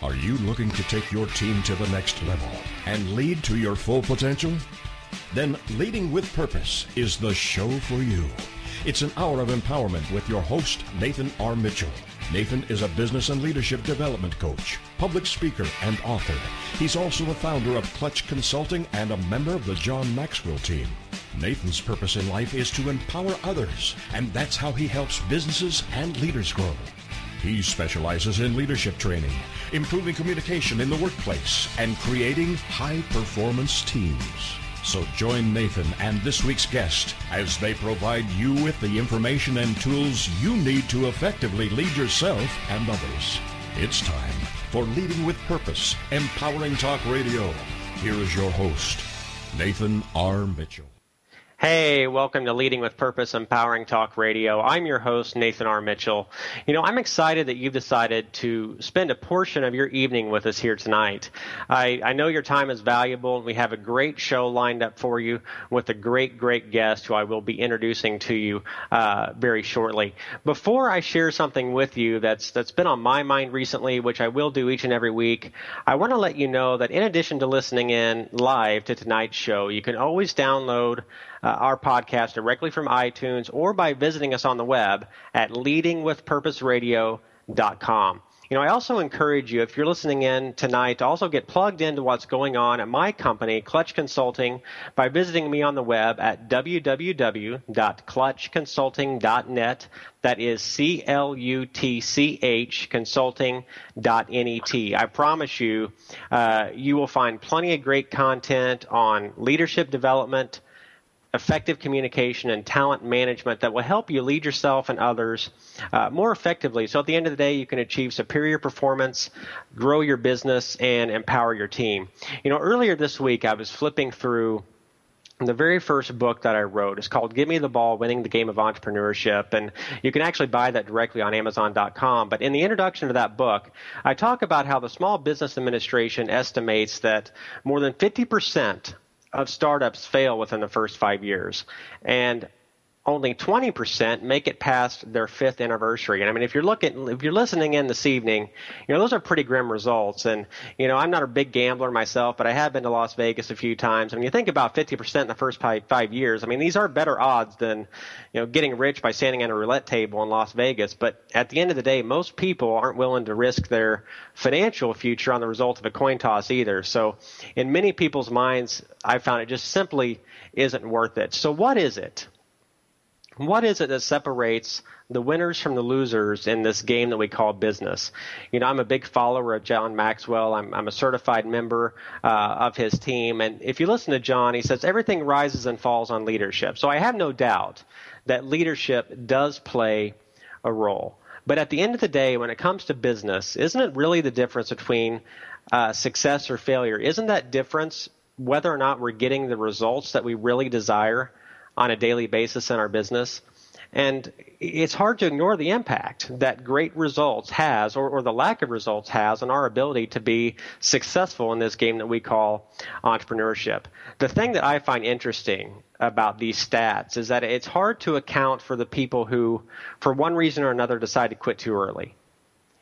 Are you looking to take your team to the next level and lead to your full potential? Then Leading with Purpose is the show for you. It's an hour of empowerment with your host, Nathan R. Mitchell. Nathan is a business and leadership development coach, public speaker, and author. He's also a founder of Clutch Consulting and a member of the John Maxwell team. Nathan's purpose in life is to empower others, and that's how he helps businesses and leaders grow. He specializes in leadership training, improving communication in the workplace, and creating high performance teams. So join Nathan and this week's guest as they provide you with the information and tools you need to effectively lead yourself and others. It's time for Leading with Purpose, Empowering Talk Radio. Here is your host, Nathan R. Mitchell. Hey, welcome to Leading with Purpose Empowering Talk Radio. I'm your host, Nathan R. Mitchell. You know, I'm excited that you've decided to spend a portion of your evening with us here tonight. I, I know your time is valuable, and we have a great show lined up for you with a great, great guest who I will be introducing to you uh, very shortly. Before I share something with you that's that's been on my mind recently, which I will do each and every week, I want to let you know that in addition to listening in live to tonight's show, you can always download uh, our podcast directly from iTunes or by visiting us on the web at leadingwithpurposeradio.com. You know, I also encourage you, if you're listening in tonight, to also get plugged into what's going on at my company, Clutch Consulting, by visiting me on the web at www.clutchconsulting.net. That is C L U T C H consulting.net. I promise you, uh, you will find plenty of great content on leadership development, effective communication and talent management that will help you lead yourself and others uh, more effectively. So at the end of the day, you can achieve superior performance, grow your business, and empower your team. You know, earlier this week, I was flipping through the very first book that I wrote is called Give Me the Ball Winning the Game of Entrepreneurship. And you can actually buy that directly on Amazon.com. But in the introduction to that book, I talk about how the Small Business Administration estimates that more than 50% of startups fail within the first five years. And only 20% make it past their fifth anniversary. And I mean, if you're looking, if you're listening in this evening, you know, those are pretty grim results. And, you know, I'm not a big gambler myself, but I have been to Las Vegas a few times. I mean, you think about 50% in the first five, five years. I mean, these are better odds than, you know, getting rich by standing at a roulette table in Las Vegas. But at the end of the day, most people aren't willing to risk their financial future on the result of a coin toss either. So in many people's minds, I found it just simply isn't worth it. So what is it? What is it that separates the winners from the losers in this game that we call business? You know, I'm a big follower of John Maxwell. I'm, I'm a certified member uh, of his team. And if you listen to John, he says everything rises and falls on leadership. So I have no doubt that leadership does play a role. But at the end of the day, when it comes to business, isn't it really the difference between uh, success or failure? Isn't that difference whether or not we're getting the results that we really desire? On a daily basis in our business. And it's hard to ignore the impact that great results has, or, or, the lack of results has, on our ability to be successful in this game that we call entrepreneurship. The thing that I find interesting about these stats is that it's hard to account for the people who, for one reason or another, decide to quit too early.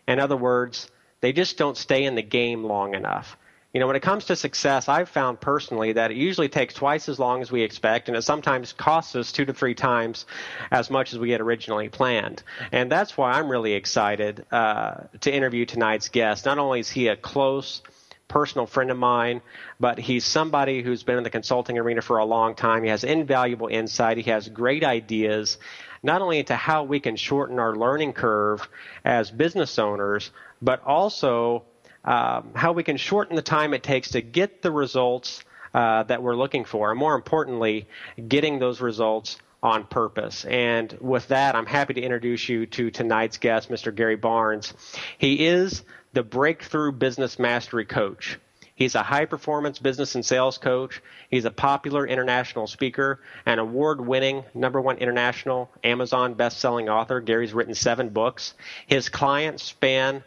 In other words, they just don't stay in the game long enough. You know, when it comes to success, I've found personally that it usually takes twice as long as we expect, and it sometimes costs us two to three times as much as we had originally planned. And that's why I'm really excited uh, to interview tonight's guest. Not only is he a close, personal friend of mine, but he's somebody who's been in the consulting arena for a long time. He has invaluable insight. He has great ideas, not only into how we can shorten our learning curve as business owners, but also um, how we can shorten the time it takes to get the results uh, that we're looking for, and more importantly, getting those results on purpose. And with that, I'm happy to introduce you to tonight's guest, Mr. Gary Barnes. He is the Breakthrough Business Mastery Coach. He's a high performance business and sales coach. He's a popular international speaker, an award winning number one international Amazon best selling author. Gary's written seven books. His clients span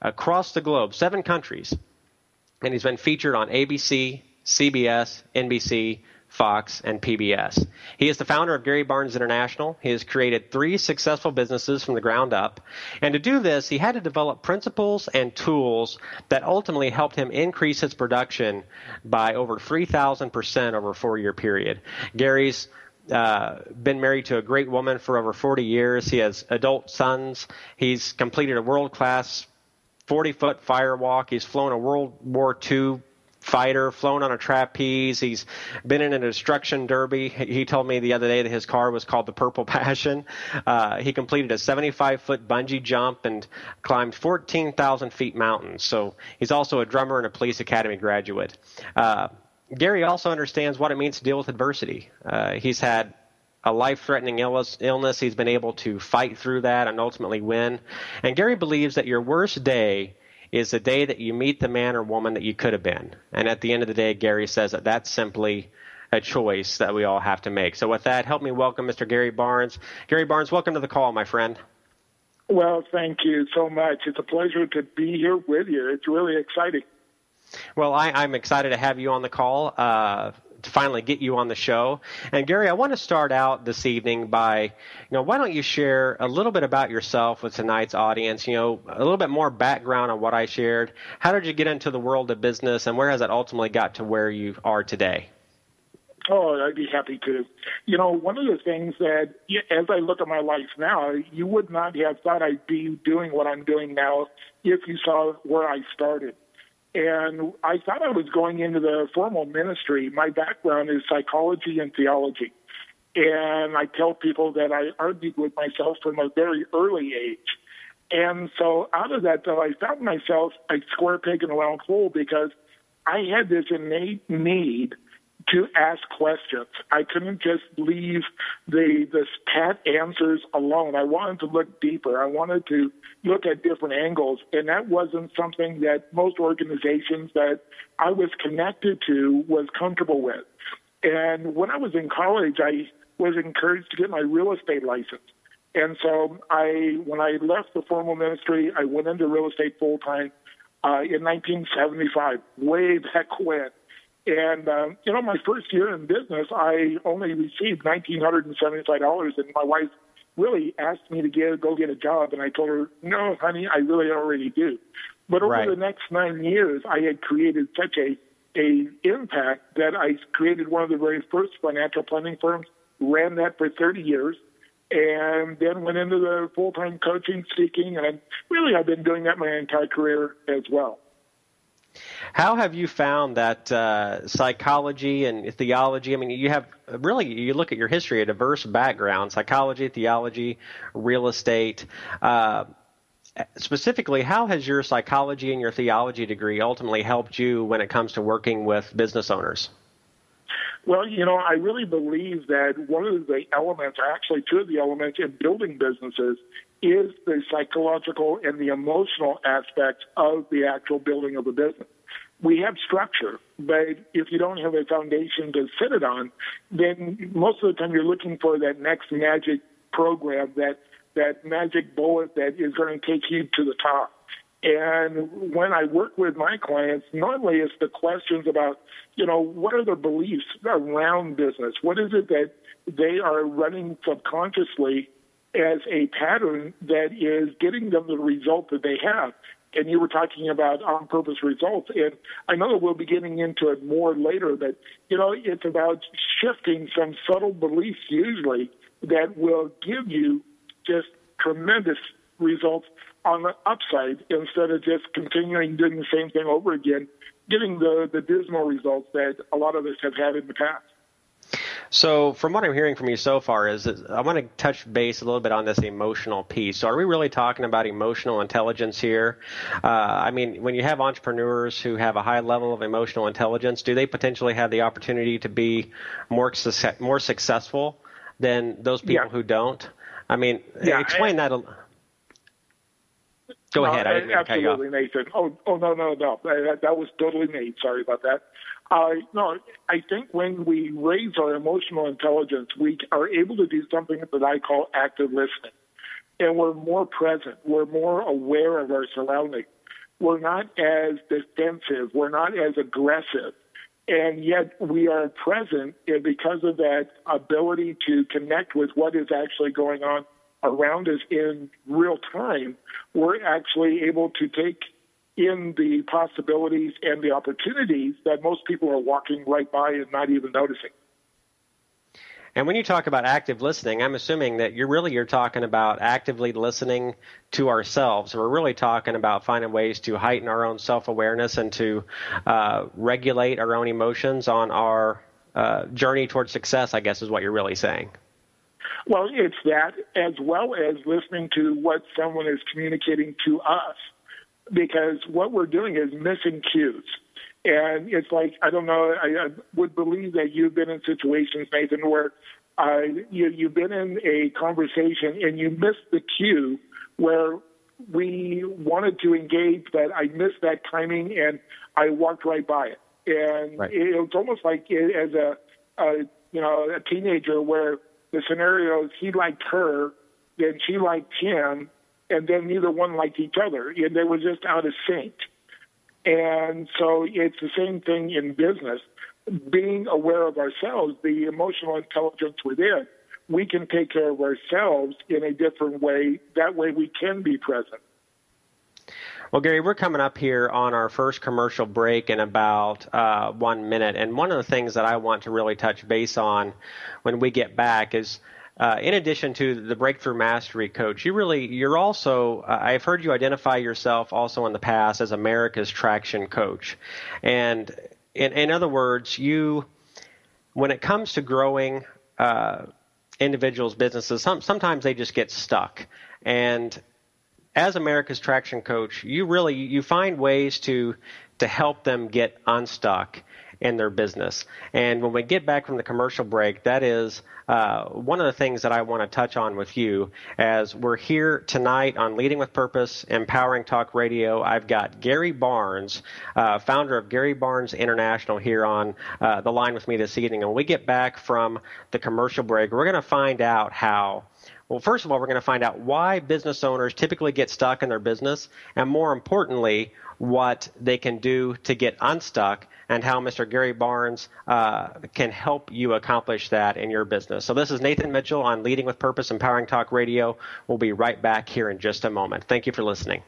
across the globe, seven countries. And he's been featured on ABC, CBS, NBC, Fox, and PBS. He is the founder of Gary Barnes International. He has created three successful businesses from the ground up. And to do this, he had to develop principles and tools that ultimately helped him increase his production by over 3,000% over a four year period. Gary's uh, been married to a great woman for over 40 years. He has adult sons. He's completed a world class 40 foot firewalk. He's flown a World War II fighter, flown on a trapeze. He's been in a destruction derby. He told me the other day that his car was called the Purple Passion. Uh, he completed a 75 foot bungee jump and climbed 14,000 feet mountains. So he's also a drummer and a police academy graduate. Uh, Gary also understands what it means to deal with adversity. Uh, he's had a life threatening illness. He's been able to fight through that and ultimately win. And Gary believes that your worst day is the day that you meet the man or woman that you could have been. And at the end of the day, Gary says that that's simply a choice that we all have to make. So with that, help me welcome Mr. Gary Barnes. Gary Barnes, welcome to the call, my friend. Well, thank you so much. It's a pleasure to be here with you. It's really exciting. Well, I, am excited to have you on the call. Uh, to finally get you on the show. And Gary, I want to start out this evening by, you know, why don't you share a little bit about yourself with tonight's audience? You know, a little bit more background on what I shared. How did you get into the world of business, and where has it ultimately got to where you are today? Oh, I'd be happy to. You know, one of the things that, as I look at my life now, you would not have thought I'd be doing what I'm doing now if you saw where I started. And I thought I was going into the formal ministry. My background is psychology and theology. And I tell people that I argued with myself from a very early age. And so out of that, though, I found myself a square peg in a round hole because I had this innate need – to ask questions. I couldn't just leave the the pat answers alone. I wanted to look deeper. I wanted to look at different angles, and that wasn't something that most organizations that I was connected to was comfortable with. And when I was in college, I was encouraged to get my real estate license. And so I, when I left the formal ministry, I went into real estate full time uh, in 1975, way back when. And um, you know, my first year in business, I only received nineteen hundred and seventy-five dollars, and my wife really asked me to get go get a job, and I told her, "No, honey, I really already do." But over right. the next nine years, I had created such a a impact that I created one of the very first financial planning firms, ran that for 30 years, and then went into the full time coaching, speaking, and really I've been doing that my entire career as well. How have you found that uh, psychology and theology? I mean, you have really you look at your history, a diverse background: psychology, theology, real estate. Uh, specifically, how has your psychology and your theology degree ultimately helped you when it comes to working with business owners? Well, you know, I really believe that one of the elements, actually two of the elements in building businesses, is the psychological and the emotional aspects of the actual building of a business. We have structure, but if you don't have a foundation to sit it on, then most of the time you're looking for that next magic program, that that magic bullet that is going to take you to the top. And when I work with my clients, normally it's the questions about, you know, what are their beliefs around business? What is it that they are running subconsciously as a pattern that is getting them the result that they have. And you were talking about on purpose results. And I know that we'll be getting into it more later, but, you know, it's about shifting some subtle beliefs usually that will give you just tremendous results on the upside instead of just continuing doing the same thing over again, getting the, the dismal results that a lot of us have had in the past. So, from what I'm hearing from you so far, is I want to touch base a little bit on this emotional piece. So, are we really talking about emotional intelligence here? Uh, I mean, when you have entrepreneurs who have a high level of emotional intelligence, do they potentially have the opportunity to be more more successful than those people yeah. who don't? I mean, yeah, explain I, that. A, Go ahead. I absolutely, Nathan. Oh, oh no, no, no. That, that was totally me. Sorry about that. Uh, no, I think when we raise our emotional intelligence, we are able to do something that I call active listening. And we're more present. We're more aware of our surroundings. We're not as defensive. We're not as aggressive. and yet we are present and because of that ability to connect with what is actually going on around us in real time. We're actually able to take in the possibilities and the opportunities that most people are walking right by and not even noticing. And when you talk about active listening, I'm assuming that you're really you're talking about actively listening to ourselves. We're really talking about finding ways to heighten our own self awareness and to uh, regulate our own emotions on our uh, journey towards success. I guess is what you're really saying. Well, it's that as well as listening to what someone is communicating to us, because what we're doing is missing cues. And it's like, I don't know, I, I would believe that you've been in situations, Nathan, where uh, you, you've been in a conversation and you missed the cue where we wanted to engage, but I missed that timing and I walked right by it. And right. it, it's almost like it, as a, a, you know, a teenager where the scenario is he liked her, then she liked him, and then neither one liked each other. And they were just out of sync. And so it's the same thing in business. Being aware of ourselves, the emotional intelligence within, we can take care of ourselves in a different way. That way we can be present. Well, Gary, we're coming up here on our first commercial break in about uh, one minute. And one of the things that I want to really touch base on when we get back is uh, in addition to the breakthrough mastery coach, you really you're also uh, I've heard you identify yourself also in the past as America's traction coach, and in, in other words, you when it comes to growing uh, individuals' businesses, some, sometimes they just get stuck, and as America's traction coach, you really you find ways to to help them get unstuck in their business. And when we get back from the commercial break, that is uh, one of the things that I want to touch on with you as we're here tonight on Leading with Purpose, Empowering Talk Radio. I've got Gary Barnes, uh, founder of Gary Barnes International, here on uh, the line with me this evening. And when we get back from the commercial break, we're going to find out how. Well, first of all, we're going to find out why business owners typically get stuck in their business, and more importantly, what they can do to get unstuck and how Mr. Gary Barnes uh, can help you accomplish that in your business. So, this is Nathan Mitchell on Leading with Purpose, Empowering Talk Radio. We'll be right back here in just a moment. Thank you for listening.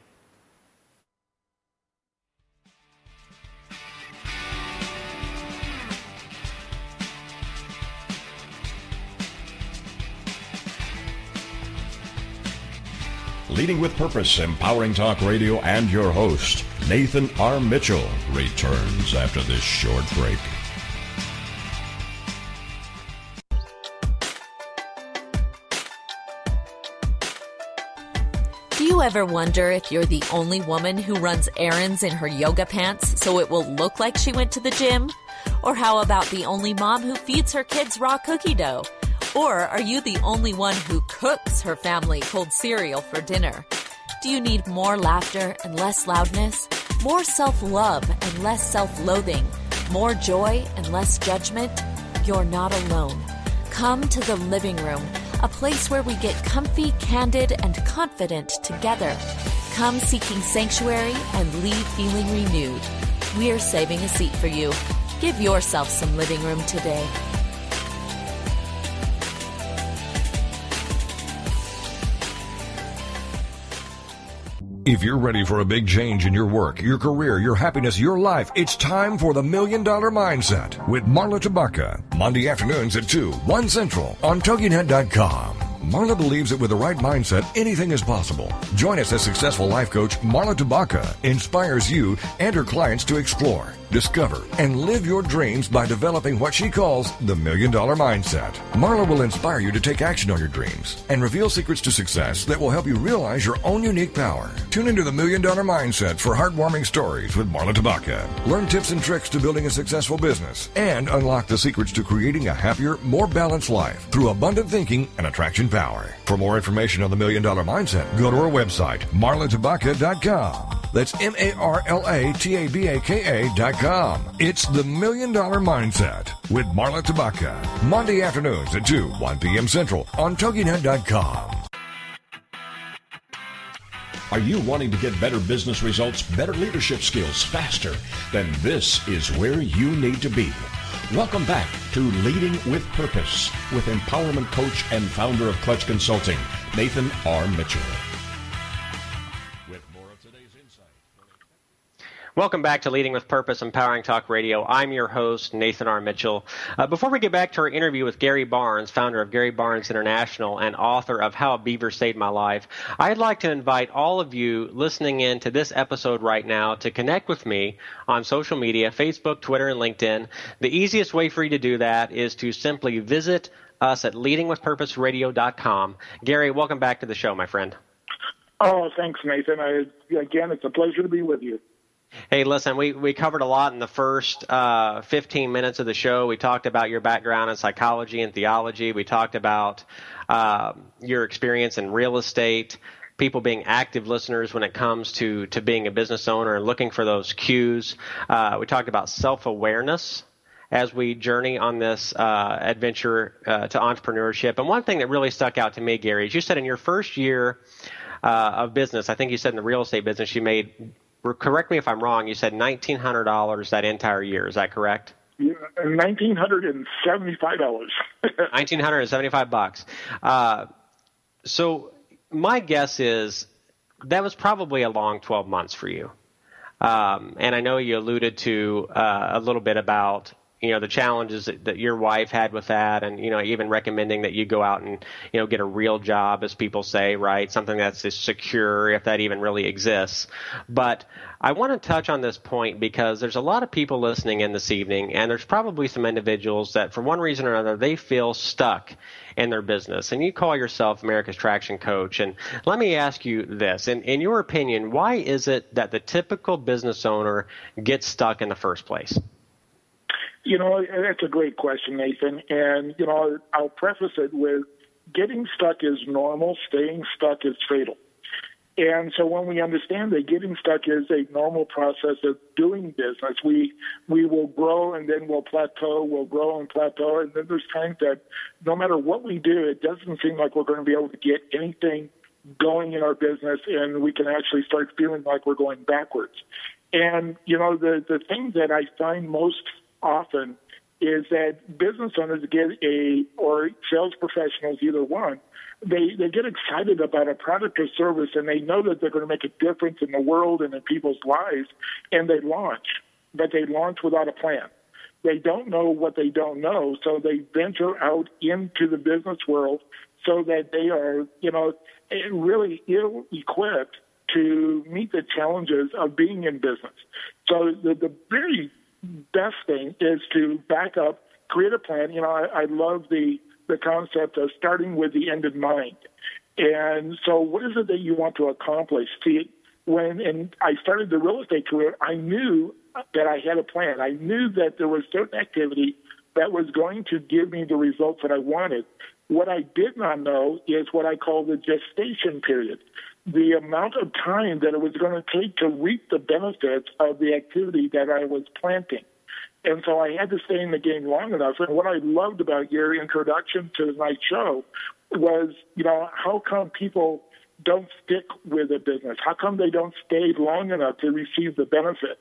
Leading with Purpose, Empowering Talk Radio, and your host, Nathan R. Mitchell, returns after this short break. Do you ever wonder if you're the only woman who runs errands in her yoga pants so it will look like she went to the gym? Or how about the only mom who feeds her kids raw cookie dough? Or are you the only one who cooks her family cold cereal for dinner? Do you need more laughter and less loudness? More self love and less self loathing? More joy and less judgment? You're not alone. Come to the living room, a place where we get comfy, candid, and confident together. Come seeking sanctuary and leave feeling renewed. We're saving a seat for you. Give yourself some living room today. If you're ready for a big change in your work, your career, your happiness, your life, it's time for the Million Dollar Mindset with Marla Tabaka. Monday afternoons at 2, 1 Central on TogiNet.com. Marla believes that with the right mindset, anything is possible. Join us as successful life coach Marla Tabaka inspires you and her clients to explore discover, and live your dreams by developing what she calls the Million Dollar Mindset. Marla will inspire you to take action on your dreams and reveal secrets to success that will help you realize your own unique power. Tune into the Million Dollar Mindset for heartwarming stories with Marla Tabaka. Learn tips and tricks to building a successful business and unlock the secrets to creating a happier, more balanced life through abundant thinking and attraction power. For more information on the Million Dollar Mindset, go to our website, marlatabaka.com. That's M A R L A T A B A K A.com. It's the Million Dollar Mindset with Marla Tabaka. Monday afternoons at 2, 1 p.m. Central on TogiNet.com. Are you wanting to get better business results, better leadership skills faster? Then this is where you need to be. Welcome back to Leading with Purpose with empowerment coach and founder of Clutch Consulting, Nathan R. Mitchell. Welcome back to Leading with Purpose Empowering Talk Radio. I'm your host, Nathan R. Mitchell. Uh, before we get back to our interview with Gary Barnes, founder of Gary Barnes International and author of How a Beaver Saved My Life, I'd like to invite all of you listening in to this episode right now to connect with me on social media, Facebook, Twitter, and LinkedIn. The easiest way for you to do that is to simply visit us at leadingwithpurposeradio.com. Gary, welcome back to the show, my friend. Oh, thanks, Nathan. I, again, it's a pleasure to be with you. Hey, listen, we, we covered a lot in the first uh, 15 minutes of the show. We talked about your background in psychology and theology. We talked about uh, your experience in real estate, people being active listeners when it comes to, to being a business owner and looking for those cues. Uh, we talked about self awareness as we journey on this uh, adventure uh, to entrepreneurship. And one thing that really stuck out to me, Gary, is you said in your first year, uh, of business. I think you said in the real estate business you made correct me if I'm wrong, you said $1,900 that entire year. Is that correct? Yeah, $1,975. 1975 bucks. Uh, so my guess is that was probably a long 12 months for you. Um, and I know you alluded to uh, a little bit about you know the challenges that, that, your wife had with that and you know even recommending that you go out and you know get a real job as people say right? Something that's secure if that even really exists. But i want to touch on this point because there's a lot of people listening in this evening and there's probably some individuals that for one reason or another they feel stuck in their business. And you call yourself america's traction coach. And let me ask you this. In, in your opinion why is it that the typical business owner gets stuck in the first place you know, that's a great question, Nathan. And, you know, I'll preface it with getting stuck is normal, staying stuck is fatal. And so when we understand that getting stuck is a normal process of doing business, we we will grow and then we'll plateau, we'll grow and plateau, and then there's times that no matter what we do, it doesn't seem like we're going to be able to get anything going in our business, and we can actually start feeling like we're going backwards. And you know, the the thing that I find most often is that business owners get a or sales professionals either one they they get excited about a product or service and they know that they're going to make a difference in the world and in people's lives and they launch but they launch without a plan. They don't know what they don't know so they venture out into the business world so that they are you know really ill equipped to meet the challenges of being in business. So the the very best thing is to back up, create a plan. You know, I, I love the the concept of starting with the end in mind. And so, what is it that you want to accomplish? See, when and I started the real estate career, I knew that I had a plan. I knew that there was certain activity that was going to give me the results that I wanted. What I did not know is what I call the gestation period the amount of time that it was going to take to reap the benefits of the activity that I was planting. And so I had to stay in the game long enough. And what I loved about your introduction to tonight's show was, you know, how come people don't stick with a business? How come they don't stay long enough to receive the benefit?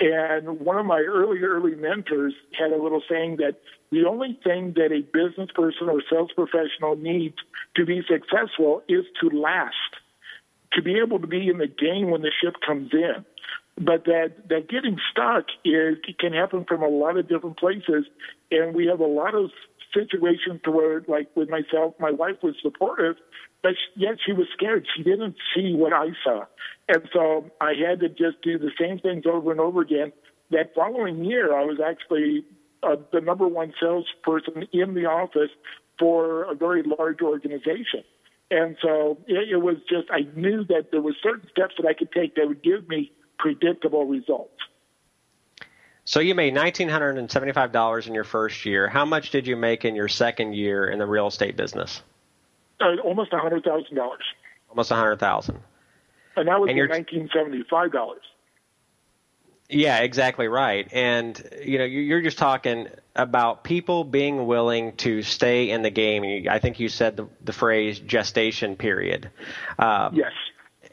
And one of my early, early mentors had a little saying that the only thing that a business person or sales professional needs to be successful is to last to be able to be in the game when the ship comes in. But that, that getting stuck is, can happen from a lot of different places. And we have a lot of situations where, like with myself, my wife was supportive, but yet she was scared. She didn't see what I saw. And so I had to just do the same things over and over again. That following year, I was actually uh, the number one salesperson in the office for a very large organization. And so it, it was just, I knew that there were certain steps that I could take that would give me predictable results. So you made $1,975 in your first year. How much did you make in your second year in the real estate business? Uh, almost $100,000. Almost 100000 And that was and in 1975 dollars. Yeah, exactly right. And you know, you're just talking about people being willing to stay in the game. I think you said the, the phrase gestation period. Um, yes.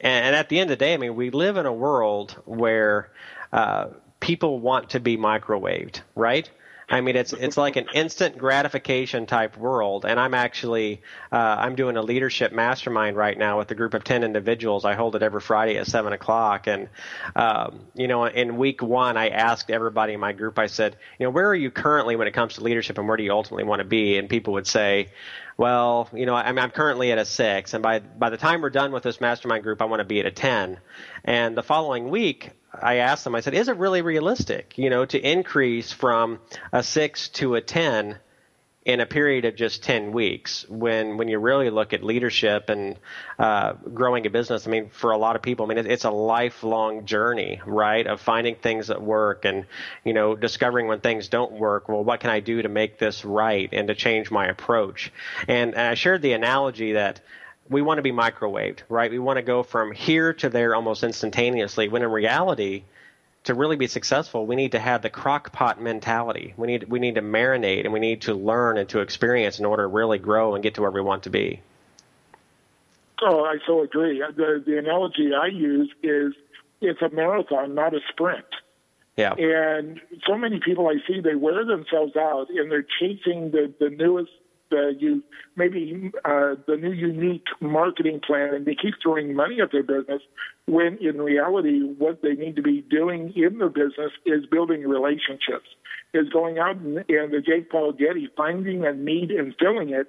and at the end of the day, I mean, we live in a world where uh, people want to be microwaved, right? I mean, it's it's like an instant gratification type world, and I'm actually uh, I'm doing a leadership mastermind right now with a group of ten individuals. I hold it every Friday at seven o'clock, and um, you know, in week one, I asked everybody in my group. I said, you know, where are you currently when it comes to leadership, and where do you ultimately want to be? And people would say, well, you know, I'm, I'm currently at a six, and by by the time we're done with this mastermind group, I want to be at a ten. And the following week, I asked them, I said, is it really realistic, you know, to increase from a six to a 10 in a period of just 10 weeks when, when you really look at leadership and uh, growing a business? I mean, for a lot of people, I mean, it's a lifelong journey, right, of finding things that work and, you know, discovering when things don't work. Well, what can I do to make this right and to change my approach? And, and I shared the analogy that we want to be microwaved, right? We want to go from here to there almost instantaneously. When in reality, to really be successful, we need to have the crock pot mentality. We need we need to marinate and we need to learn and to experience in order to really grow and get to where we want to be. Oh, I so agree. Uh, the the analogy I use is it's a marathon, not a sprint. Yeah. And so many people I see, they wear themselves out and they're chasing the, the newest you maybe uh, the new unique marketing plan, and they keep throwing money at their business when in reality what they need to be doing in their business is building relationships, is going out and, and the J. Paul Getty, finding a need and filling it,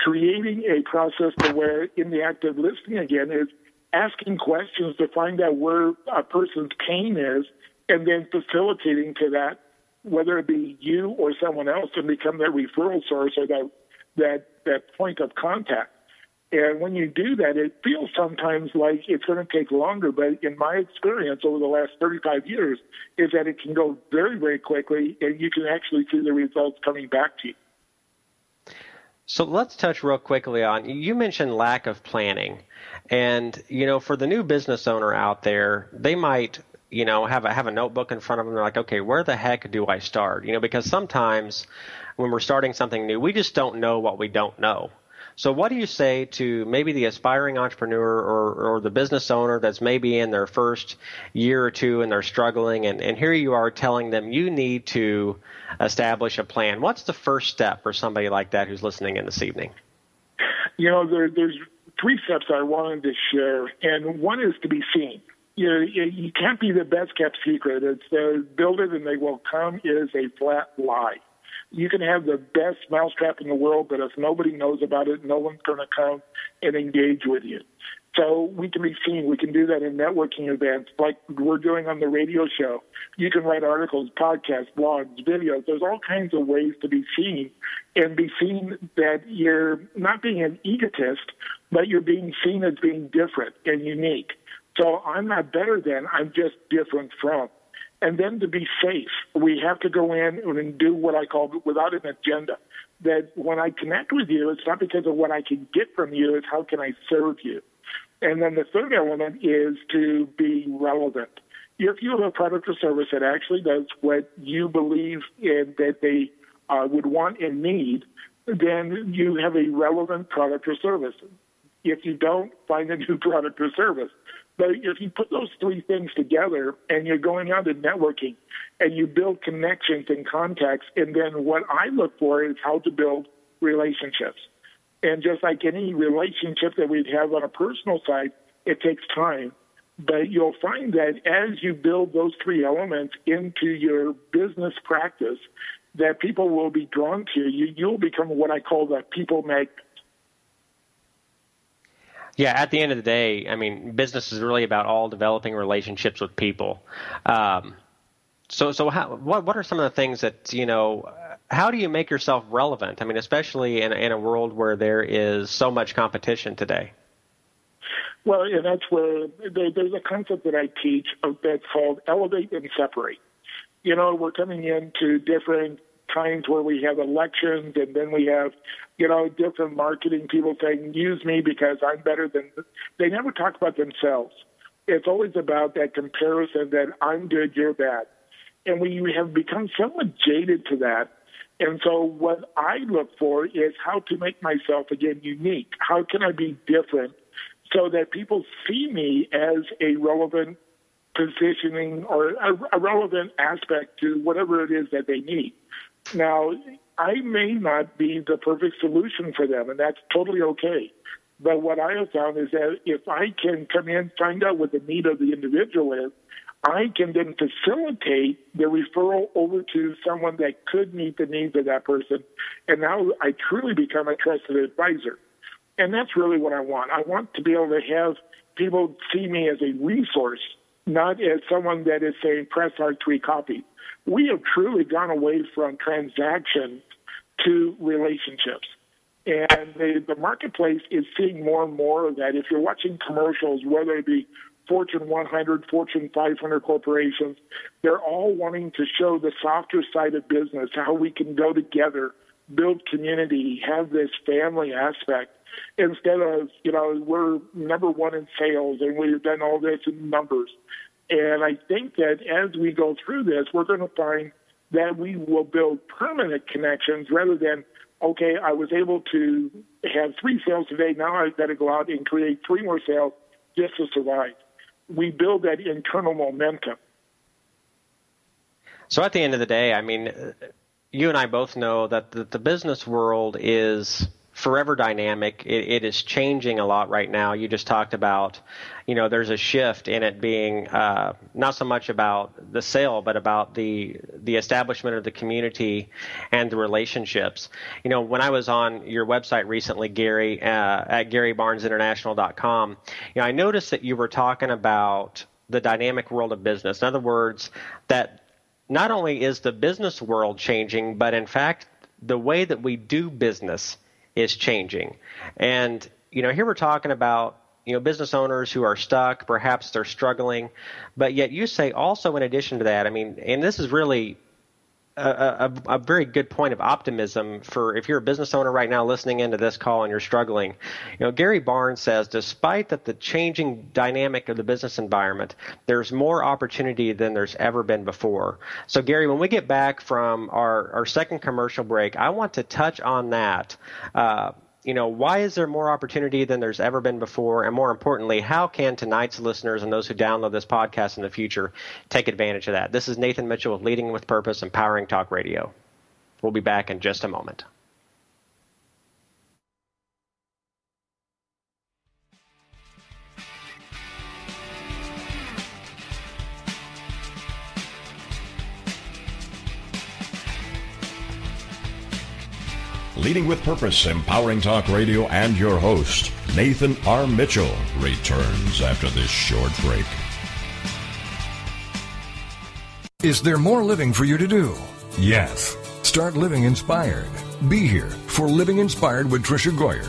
creating a process to where in the act of listening again is asking questions to find out where a person's pain is, and then facilitating to that whether it be you or someone else and become that referral source or that that that point of contact. And when you do that, it feels sometimes like it's going to take longer. But in my experience over the last 35 years, is that it can go very, very quickly, and you can actually see the results coming back to you. So let's touch real quickly on you mentioned lack of planning. And you know, for the new business owner out there, they might you know have a have a notebook in front of them. They're like, okay, where the heck do I start? You know, because sometimes when we're starting something new, we just don't know what we don't know. So, what do you say to maybe the aspiring entrepreneur or, or the business owner that's maybe in their first year or two and they're struggling, and, and here you are telling them you need to establish a plan? What's the first step for somebody like that who's listening in this evening? You know, there, there's three steps I wanted to share, and one is to be seen. You know, you can't be the best kept secret. It's uh, build it and they will come is a flat lie you can have the best mousetrap in the world, but if nobody knows about it, no one's going to come and engage with you. So we can be seen. We can do that in networking events like we're doing on the radio show. You can write articles, podcasts, blogs, videos. There's all kinds of ways to be seen and be seen that you're not being an egotist, but you're being seen as being different and unique. So I'm not better than, I'm just different from. And then to be safe, we have to go in and do what I call without an agenda. That when I connect with you, it's not because of what I can get from you, it's how can I serve you. And then the third element is to be relevant. If you have a product or service that actually does what you believe in that they uh, would want and need, then you have a relevant product or service. If you don't, find a new product or service. But if you put those three things together and you're going out and networking and you build connections and contacts, and then what I look for is how to build relationships. And just like any relationship that we'd have on a personal side, it takes time. But you'll find that as you build those three elements into your business practice, that people will be drawn to you. You'll become what I call the people magnet. Yeah, at the end of the day, I mean, business is really about all developing relationships with people. Um, so, so how, what what are some of the things that you know? How do you make yourself relevant? I mean, especially in in a world where there is so much competition today. Well, and that's where there, there's a concept that I teach that's called elevate and separate. You know, we're coming into different times where we have elections and then we have, you know, different marketing people saying, use me because I'm better than. They never talk about themselves. It's always about that comparison that I'm good, you're bad. And we have become somewhat jaded to that. And so what I look for is how to make myself again unique. How can I be different so that people see me as a relevant positioning or a, a relevant aspect to whatever it is that they need. Now, I may not be the perfect solution for them, and that's totally okay. But what I have found is that if I can come in, find out what the need of the individual is, I can then facilitate the referral over to someone that could meet the needs of that person. And now I truly become a trusted advisor. And that's really what I want. I want to be able to have people see me as a resource, not as someone that is saying press our three copy. We have truly gone away from transactions to relationships. And the, the marketplace is seeing more and more of that. If you're watching commercials, whether it be Fortune 100, Fortune 500 corporations, they're all wanting to show the softer side of business, how we can go together, build community, have this family aspect instead of, you know, we're number one in sales and we've done all this in numbers. And I think that as we go through this, we're going to find that we will build permanent connections rather than, okay, I was able to have three sales today. Now I've got to go out and create three more sales just to survive we build that internal momentum. So at the end of the day, I mean, you and I both know that the, the business world is forever dynamic. It, it is changing a lot right now. You just talked about, you know, there's a shift in it being uh, not so much about the sale, but about the the establishment of the community and the relationships. You know, when I was on your website recently, Gary, uh, at GaryBarnesInternational.com, you know, I noticed that you were talking about the dynamic world of business. In other words, that not only is the business world changing, but in fact, the way that we do business is changing. And, you know, here we're talking about, you know, business owners who are stuck, perhaps they're struggling, but yet you say also in addition to that, I mean, and this is really a, a, very good point of optimism for if you're a business owner right now listening into this call and you're struggling. You know, Gary Barnes says, despite that the changing dynamic of the business environment, there's more opportunity than there's ever been before. So, Gary, when we get back from our, our second commercial break, I want to touch on that. Uh, you know, why is there more opportunity than there's ever been before? And more importantly, how can tonight's listeners and those who download this podcast in the future take advantage of that? This is Nathan Mitchell with Leading with Purpose, Empowering Talk Radio. We'll be back in just a moment. Leading with Purpose, Empowering Talk Radio, and your host, Nathan R. Mitchell, returns after this short break. Is there more living for you to do? Yes. Start living inspired. Be here for Living Inspired with Tricia Goyer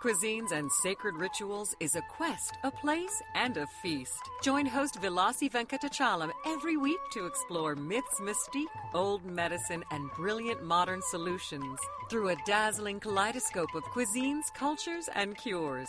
Cuisines and Sacred Rituals is a quest, a place, and a feast. Join host Vilasi Venkatachalam every week to explore myths, mystique, old medicine, and brilliant modern solutions through a dazzling kaleidoscope of cuisines, cultures, and cures.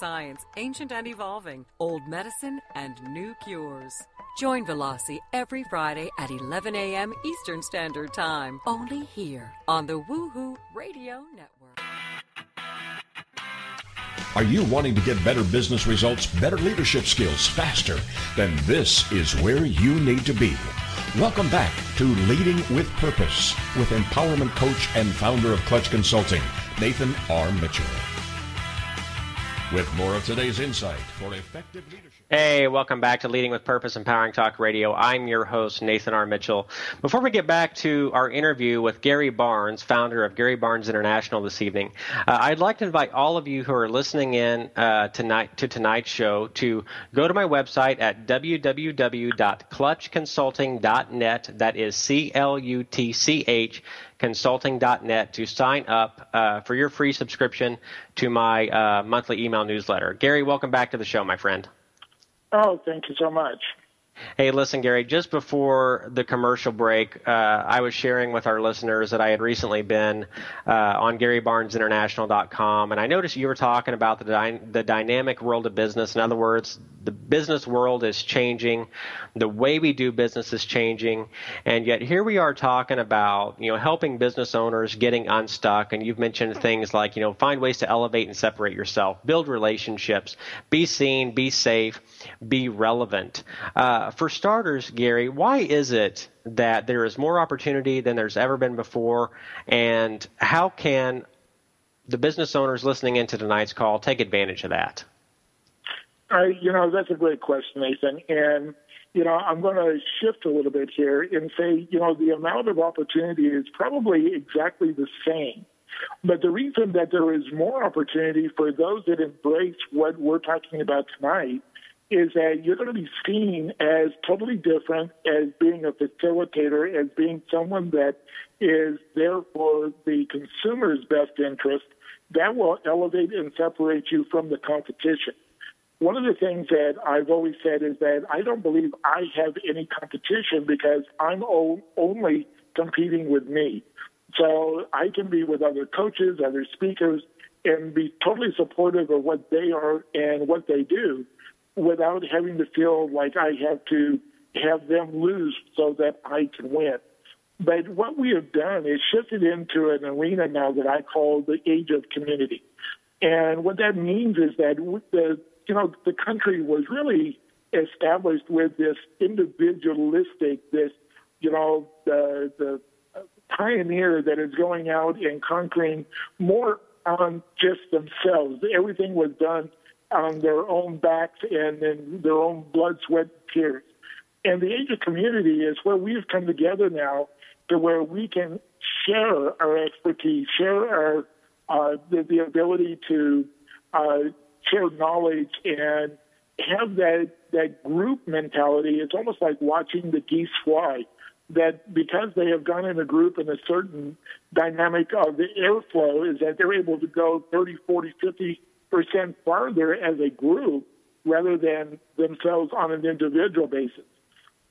science, ancient and evolving, old medicine, and new cures. Join Velocity every Friday at 11 a.m. Eastern Standard Time, only here on the Woohoo Radio Network. Are you wanting to get better business results, better leadership skills faster? Then this is where you need to be. Welcome back to Leading with Purpose with empowerment coach and founder of Clutch Consulting, Nathan R. Mitchell. With more of today's insight for effective leadership. Hey, welcome back to Leading with Purpose Empowering Talk Radio. I'm your host, Nathan R. Mitchell. Before we get back to our interview with Gary Barnes, founder of Gary Barnes International this evening, uh, I'd like to invite all of you who are listening in uh, tonight to tonight's show to go to my website at www.clutchconsulting.net. That is C L U T C H consulting.net to sign up uh, for your free subscription to my uh, monthly email newsletter. Gary, welcome back to the show, my friend. Oh, thank you so much. Hey, listen, Gary, just before the commercial break, uh, I was sharing with our listeners that I had recently been uh, on GaryBarnesInternational.com, and I noticed you were talking about the, dy- the dynamic world of business. In other words, the business world is changing, the way we do business is changing, and yet here we are talking about you know helping business owners getting unstuck. And you've mentioned things like you know find ways to elevate and separate yourself, build relationships, be seen, be safe, be relevant. Uh, Uh, for starters, Gary, why is it that there is more opportunity than there's ever been before, and how can the business owners listening into tonight's call take advantage of that? I, you know, that's a great question, Nathan. And, you know, I'm going to shift a little bit here and say, you know, the amount of opportunity is probably exactly the same. But the reason that there is more opportunity for those that embrace what we're talking about tonight is that you're going to be seen as totally different as being a facilitator, as being someone that is there for the consumer's best interest. That will elevate and separate you from the competition one of the things that I've always said is that I don't believe I have any competition because I'm only competing with me. So I can be with other coaches, other speakers, and be totally supportive of what they are and what they do without having to feel like I have to have them lose so that I can win. But what we have done is shifted into an arena now that I call the age of community. And what that means is that the you know, the country was really established with this individualistic, this, you know, the, the pioneer that is going out and conquering more on just themselves. Everything was done on their own backs and in their own blood, sweat, tears. And the of community is where we've come together now to where we can share our expertise, share our uh, the, the ability to uh, share knowledge and have that that group mentality. It's almost like watching the geese fly. That because they have gone in a group in a certain dynamic of the airflow is that they're able to go 30, 40, 50 percent farther as a group rather than themselves on an individual basis.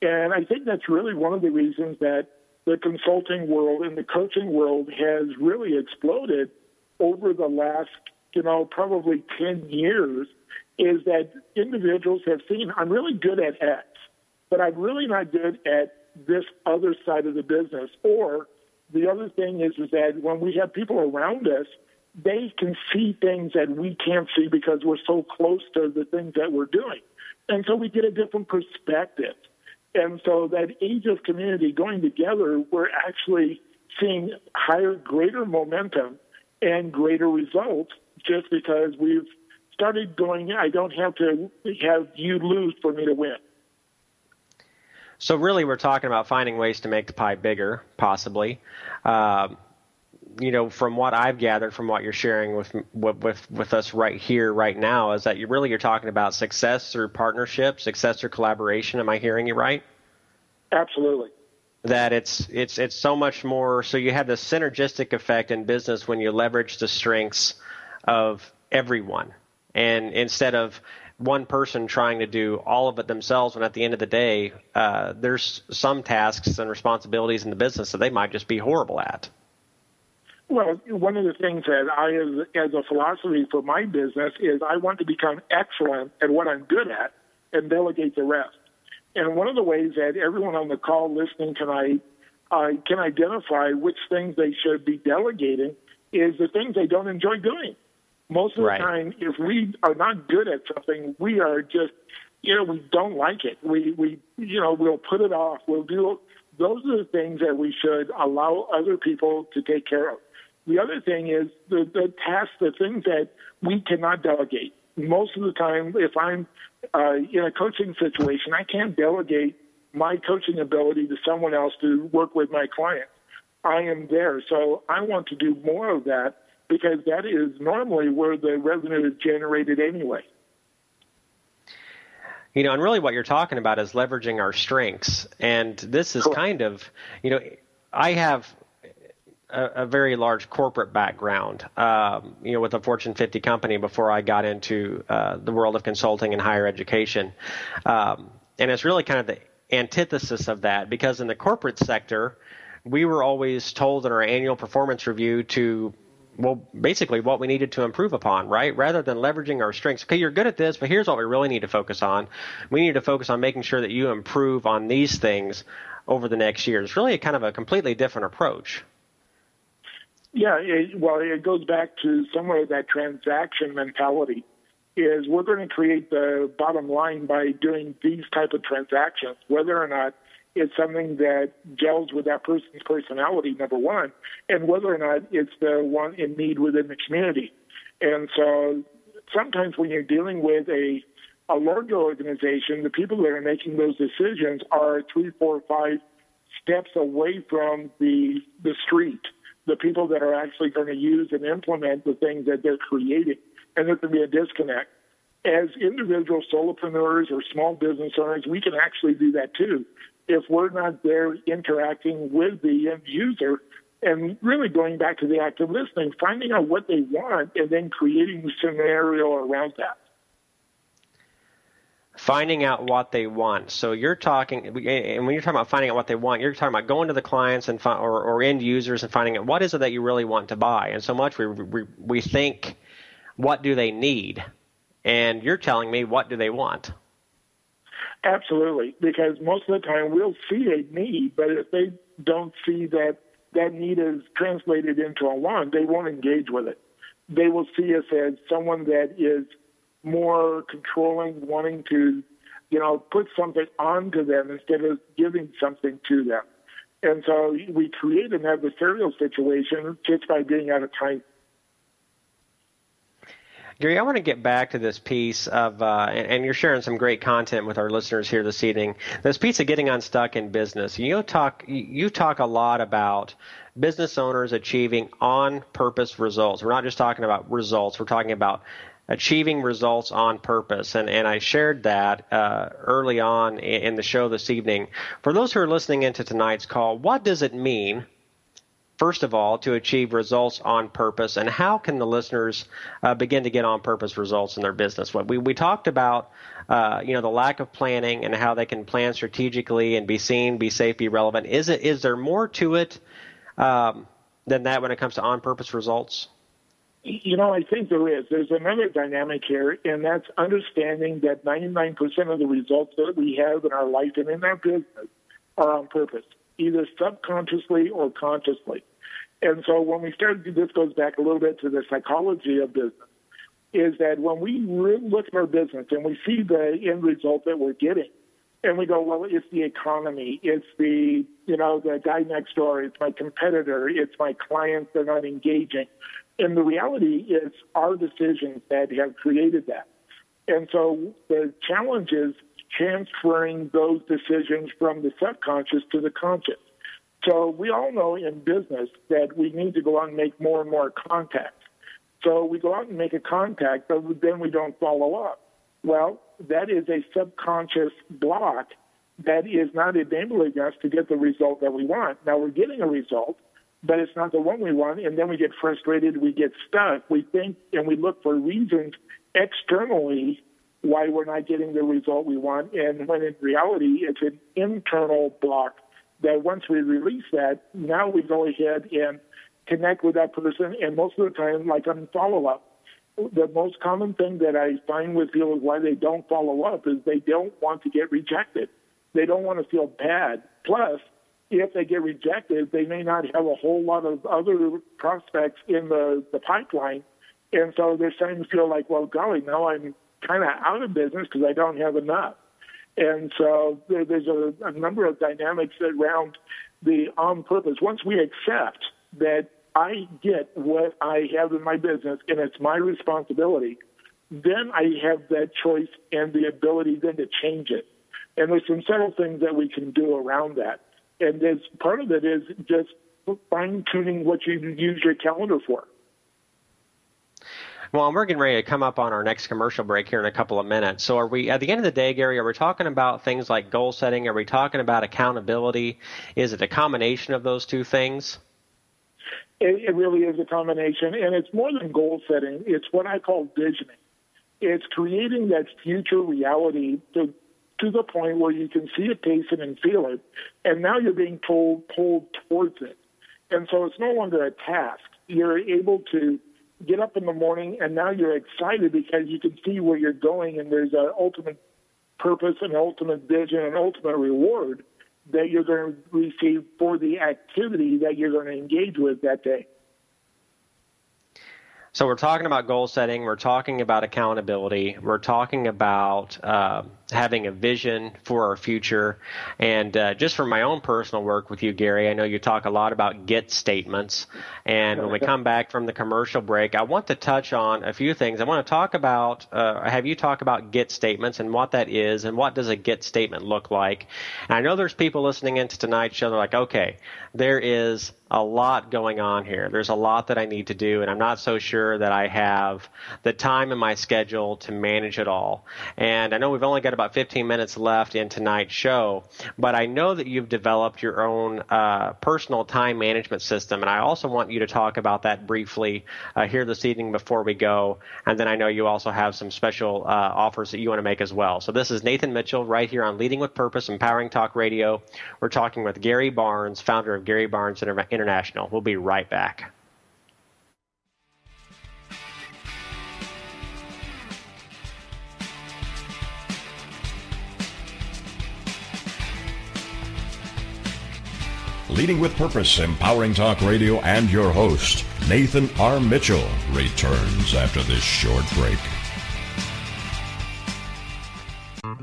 And I think that's really one of the reasons that the consulting world and the coaching world has really exploded over the last you know, probably 10 years is that individuals have seen I'm really good at X, but I'm really not good at this other side of the business. Or the other thing is, is that when we have people around us, they can see things that we can't see because we're so close to the things that we're doing. And so we get a different perspective. And so that age of community going together, we're actually seeing higher, greater momentum and greater results just because we've started going, I don't have to have you lose for me to win. So really, we're talking about finding ways to make the pie bigger, possibly. Uh, you know, from what I've gathered from what you're sharing with with with us right here, right now, is that you really you're talking about success through partnership, success through collaboration. Am I hearing you right? Absolutely. That it's it's it's so much more. So you have the synergistic effect in business when you leverage the strengths of everyone, and instead of one person trying to do all of it themselves when at the end of the day uh, there's some tasks and responsibilities in the business that they might just be horrible at well, one of the things that I, as, as a philosophy for my business, is I want to become excellent at what I'm good at and delegate the rest. And one of the ways that everyone on the call listening tonight uh, can identify which things they should be delegating is the things they don't enjoy doing. Most of the time, if we are not good at something, we are just, you know, we don't like it. We, we, you know, we'll put it off. We'll do. Those are the things that we should allow other people to take care of. The other thing is the, the tasks, the things that we cannot delegate. Most of the time, if I'm uh, in a coaching situation, I can't delegate my coaching ability to someone else to work with my client. I am there. So I want to do more of that because that is normally where the revenue is generated anyway. You know, and really what you're talking about is leveraging our strengths. And this is cool. kind of, you know, I have a, a very large corporate background, um, you know, with a Fortune 50 company before I got into uh, the world of consulting and higher education. Um, and it's really kind of the antithesis of that because in the corporate sector, we were always told in our annual performance review to well, basically what we needed to improve upon, right? Rather than leveraging our strengths. Okay, you're good at this, but here's what we really need to focus on. We need to focus on making sure that you improve on these things over the next year. It's really a kind of a completely different approach. Yeah, it, well, it goes back to somewhere that transaction mentality is we're going to create the bottom line by doing these type of transactions, whether or not it's something that gels with that person's personality, number one, and whether or not it's the one in need within the community. And so sometimes when you're dealing with a a larger organization, the people that are making those decisions are three, four, five steps away from the the street the people that are actually going to use and implement the things that they're creating. And there can be a disconnect. As individual solopreneurs or small business owners, we can actually do that too. If we're not there interacting with the end user and really going back to the active listening, finding out what they want and then creating the scenario around that finding out what they want. So you're talking, and when you're talking about finding out what they want, you're talking about going to the clients and or, or end users and finding out what is it that you really want to buy. And so much we we, we think, what do they need? And you're telling me what do they want? Absolutely, because most of the time we'll see a need, but if they don't see that that need is translated into a want, they won't engage with it. They will see us as someone that is more controlling, wanting to, you know, put something onto them instead of giving something to them. And so we create an adversarial situation just by being out of time. Gary, I want to get back to this piece of, uh, and, and, you're sharing some great content with our listeners here this evening. This piece of getting unstuck in business. You talk, you talk a lot about business owners achieving on-purpose results. We're not just talking about results. We're talking about achieving results on purpose. And, and I shared that uh, early on in, the show this evening. For those who are listening into tonight's call, what does it mean? First of all, to achieve results on purpose, and how can the listeners uh, begin to get on purpose results in their business? What we we talked about, uh, you know, the lack of planning and how they can plan strategically and be seen, be safe, be relevant. Is it is there more to it um, than that when it comes to on purpose results? You know, I think there is. There's another dynamic here, and that's understanding that 99% of the results that we have in our life and in our business are on purpose, either subconsciously or consciously. And so when we start, this goes back a little bit to the psychology of business, is that when we look at our business and we see the end result that we're getting, and we go, well, it's the economy, it's the, you know, the guy next door, it's my competitor, it's my clients, they're not engaging And the reality is our decisions that have created that. And so the challenge is transferring those decisions from the subconscious to the conscious. So we all know in business that we need to go out and make more and more contacts. So we go out and make a contact, but then we don't follow up. Well, that is a subconscious block that is not enabling us to get the result that we want. Now we're getting a result, but it's not the one we want, and then we get frustrated, we get stuck, we think and we look for reasons externally why we're not getting the result we want, and when in reality it's an internal block that once we release that, now we go ahead and connect with that person, and most of the time, like on follow up, the most common thing that I find with people is why they don't follow up is they don't want to get rejected. They don't want to feel bad. Plus, if they get rejected, they may not have a whole lot of other prospects in the, the pipeline. And so they're starting to feel like, well, golly, now I'm kind of out of business because I don't have enough. And so there, there's a, a number of dynamics around the on purpose. Once we accept that I get what I have in my business and it's my responsibility, then I have that choice and the ability then to change it. And there's some subtle things that we can do around that. And there's part of it is just fine tuning what you use your calendar for. Well, we're getting ready to come up on our next commercial break here in a couple of minutes. So, are we at the end of the day, Gary? Are we talking about things like goal setting? Are we talking about accountability? Is it a combination of those two things? It, it really is a combination, and it's more than goal setting. It's what I call visioning. It's creating that future reality to to the point where you can see it, taste it, and feel it, and now you're being pulled pulled towards it. And so it's no longer a task. You're able to get up in the morning and now you're excited because you can see where you're going and there's an ultimate purpose, an ultimate vision, an ultimate reward that you're going to receive for the activity that you're going to engage with that day. So we're talking about goal setting. We're talking about accountability. We're talking about uh, having a vision for our future. And uh, just from my own personal work with you, Gary, I know you talk a lot about get statements. And when we come back from the commercial break, I want to touch on a few things. I want to talk about, uh, have you talk about get statements and what that is and what does a get statement look like. And I know there's people listening into tonight's show. They're like, okay, there is a lot going on here. There's a lot that I need to do, and I'm not so sure that I have the time in my schedule to manage it all. And I know we've only got about 15 minutes left in tonight's show, but I know that you've developed your own uh, personal time management system, and I also want you to talk about that briefly uh, here this evening before we go. And then I know you also have some special uh, offers that you want to make as well. So this is Nathan Mitchell right here on Leading with Purpose, Empowering Talk Radio. We're talking with Gary Barnes, founder of Gary Barnes International. We'll be right back. Leading with Purpose, Empowering Talk Radio, and your host, Nathan R. Mitchell, returns after this short break.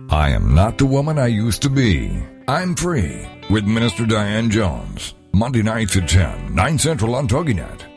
I am not the woman I used to be. I'm free with Minister Diane Jones. Monday nights at 10, 9 Central on TogiNet.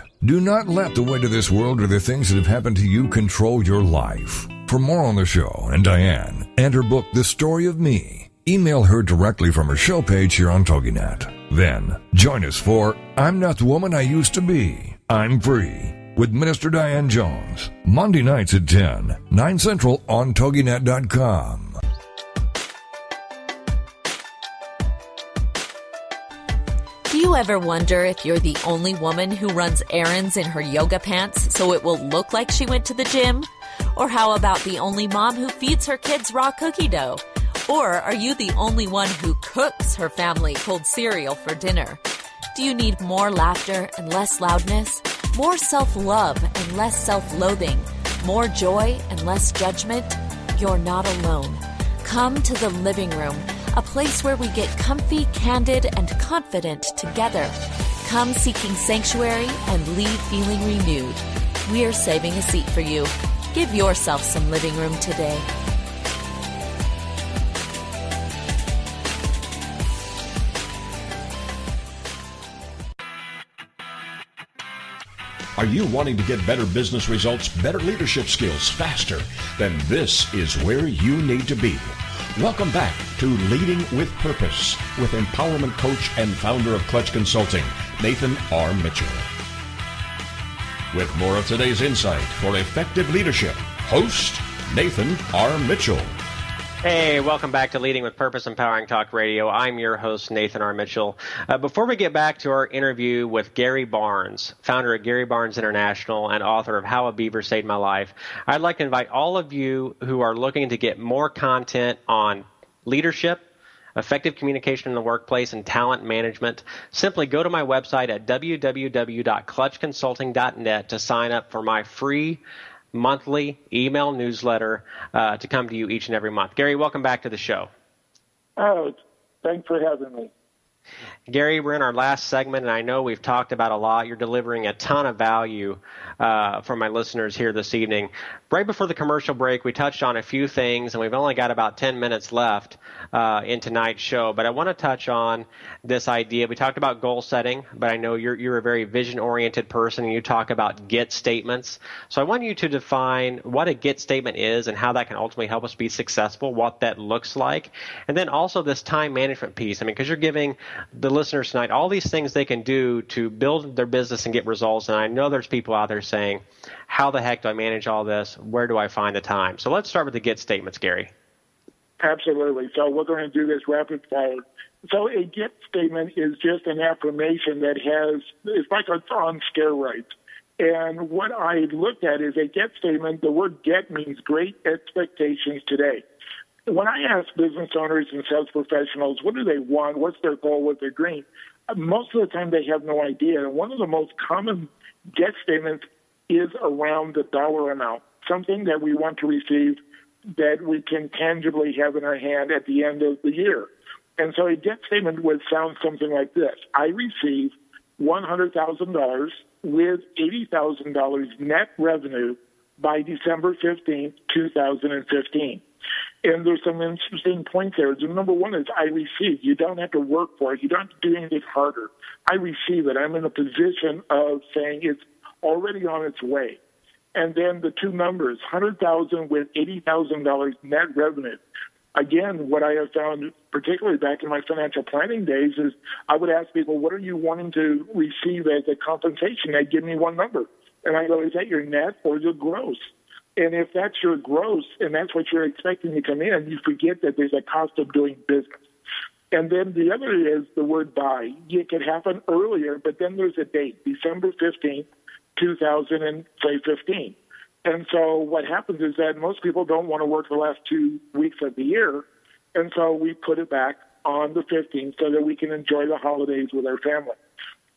Do not let the weight of this world or the things that have happened to you control your life. For more on the show and Diane and her book, The Story of Me, email her directly from her show page here on TogiNet. Then join us for I'm Not the Woman I Used to Be. I'm Free with Minister Diane Jones. Monday nights at 10, 9 Central on TogiNet.com. you ever wonder if you're the only woman who runs errands in her yoga pants so it will look like she went to the gym? Or how about the only mom who feeds her kids raw cookie dough? Or are you the only one who cooks her family cold cereal for dinner? Do you need more laughter and less loudness? more self love and less self loathing, more joy and less judgment, you're not alone. Come to the living room, a place where we get comfy, candid, and confident together. Come seeking sanctuary and leave feeling renewed. We're saving a seat for you. Give yourself some living room today. Are you wanting to get better business results, better leadership skills faster? Then this is where you need to be. Welcome back to Leading with Purpose with empowerment coach and founder of Clutch Consulting, Nathan R. Mitchell. With more of today's insight for effective leadership, host Nathan R. Mitchell. Hey, welcome back to Leading with Purpose Empowering Talk Radio. I'm your host, Nathan R. Mitchell. Uh, before we get back to our interview with Gary Barnes, founder of Gary Barnes International and author of How a Beaver Saved My Life, I'd like to invite all of you who are looking to get more content on leadership, effective communication in the workplace, and talent management, simply go to my website at www.clutchconsulting.net to sign up for my free monthly email newsletter uh, to come to you each and every month. Gary, welcome back to the show. Oh, thanks for having me. Gary, we're in our last segment, and I know we've talked about a lot. You're delivering a ton of value uh, for my listeners here this evening. Right before the commercial break, we touched on a few things, and we've only got about 10 minutes left uh, in tonight's show. But I want to touch on this idea. We talked about goal setting, but I know you're, you're a very vision oriented person, and you talk about get statements. So I want you to define what a get statement is and how that can ultimately help us be successful, what that looks like, and then also this time management piece. I mean, because you're giving the listeners tonight all these things they can do to build their business and get results. And I know there's people out there saying, how the heck do I manage all this? Where do I find the time? So let's start with the get statements, Gary. Absolutely. So we're going to do this rapid fire. So a get statement is just an affirmation that has, it's like it's on steroids. And what I looked at is a get statement. The word get means great expectations today when I ask business owners and sales professionals, what do they want? What's their goal? What's their dream? Uh, most of the time, they have no idea. And one of the most common get statements is around the dollar amount, something that we want to receive that we can tangibly have in our hand at the end of the year. And so a get statement would sound something like this I receive $100,000 with $80,000 net revenue by December 15, 2015. And there's some interesting points there. The number one is I receive. You don't have to work for it. You don't have to do anything harder. I receive it. I'm in a position of saying it's already on its way. And then the two numbers, 100000 with $80,000 net revenue. Again, what I have found, particularly back in my financial planning days, is I would ask people, what are you wanting to receive as a compensation? They'd give me one number. And I go, is that your net or your gross? And if that's your gross and that's what you're expecting to come in, you forget that there's a cost of doing business. And then the other is the word by. It could happen earlier, but then there's a date, December 15th, 2015. And so what happens is that most people don't want to work the last two weeks of the year. And so we put it back on the 15th so that we can enjoy the holidays with our family.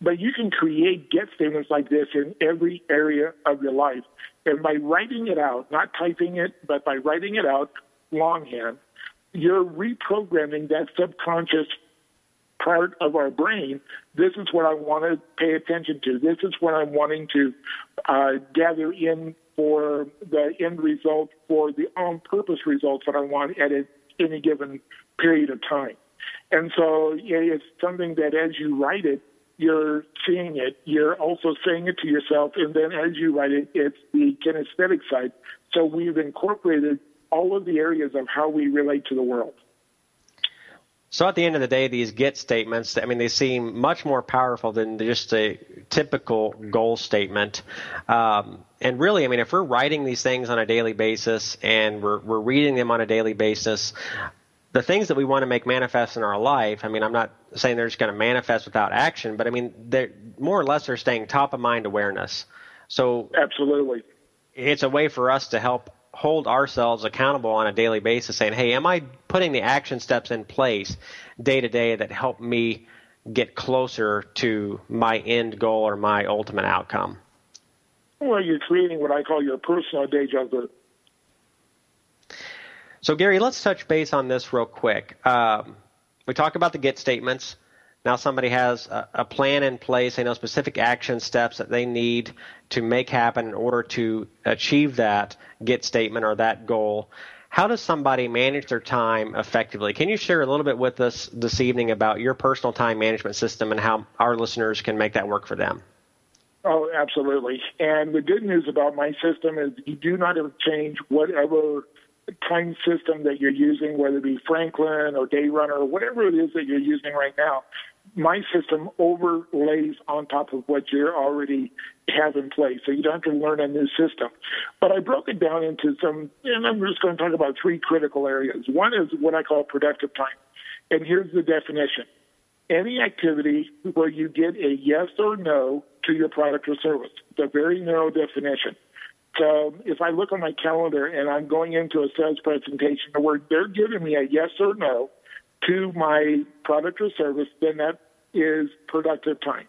But you can create get statements like this in every area of your life. And by writing it out, not typing it, but by writing it out longhand, you're reprogramming that subconscious part of our brain. This is what I want to pay attention to. This is what I'm wanting to uh, gather in for the end result, for the on purpose results that I want at any given period of time. And so it's something that as you write it, you're seeing it, you're also saying it to yourself, and then as you write it, it's the kinesthetic side. So we've incorporated all of the areas of how we relate to the world. So at the end of the day, these get statements, I mean, they seem much more powerful than just a typical goal statement. Um, and really, I mean, if we're writing these things on a daily basis and we're, we're reading them on a daily basis, the things that we want to make manifest in our life, I mean, I'm not saying they're just going to manifest without action, but I mean, they're more or less they're staying top of mind awareness. So absolutely, it's a way for us to help hold ourselves accountable on a daily basis, saying, "Hey, am I putting the action steps in place day to day that help me get closer to my end goal or my ultimate outcome?" Well, you're creating what I call your personal deja vu. So, Gary, let's touch base on this real quick. Um, we talk about the get statements. Now somebody has a, a, plan in place. They know specific action steps that they need to make happen in order to achieve that get statement or that goal. How does somebody manage their time effectively? Can you share a little bit with us this evening about your personal time management system and how our listeners can make that work for them? Oh, absolutely. And the good news about my system is you do not have to change whatever time system that you're using, whether it be Franklin or Day Runner or whatever it is that you're using right now my system overlays on top of what you already have in place. So you don't have to learn a new system. But I broke it down into some, and I'm just going to talk about three critical areas. One is what I call productive time. And here's the definition. Any activity where you get a yes or no to your product or service. It's a very narrow definition. So if I look on my calendar and I'm going into a sales presentation where they're giving me a yes or no, to my product or service, then that is productive time.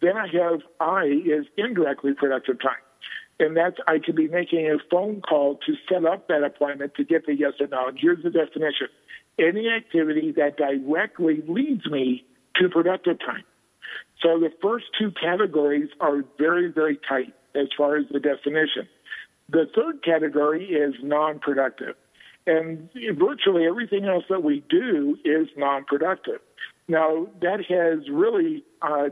Then I have I is indirectly productive time. And that's, I could be making a phone call to set up that appointment to get the yes or no. And here's the definition. Any activity that directly leads me to productive time. So the first two categories are very, very tight as far as the definition. The third category is non-productive. And virtually everything else that we do is non-productive. Now, that has really uh,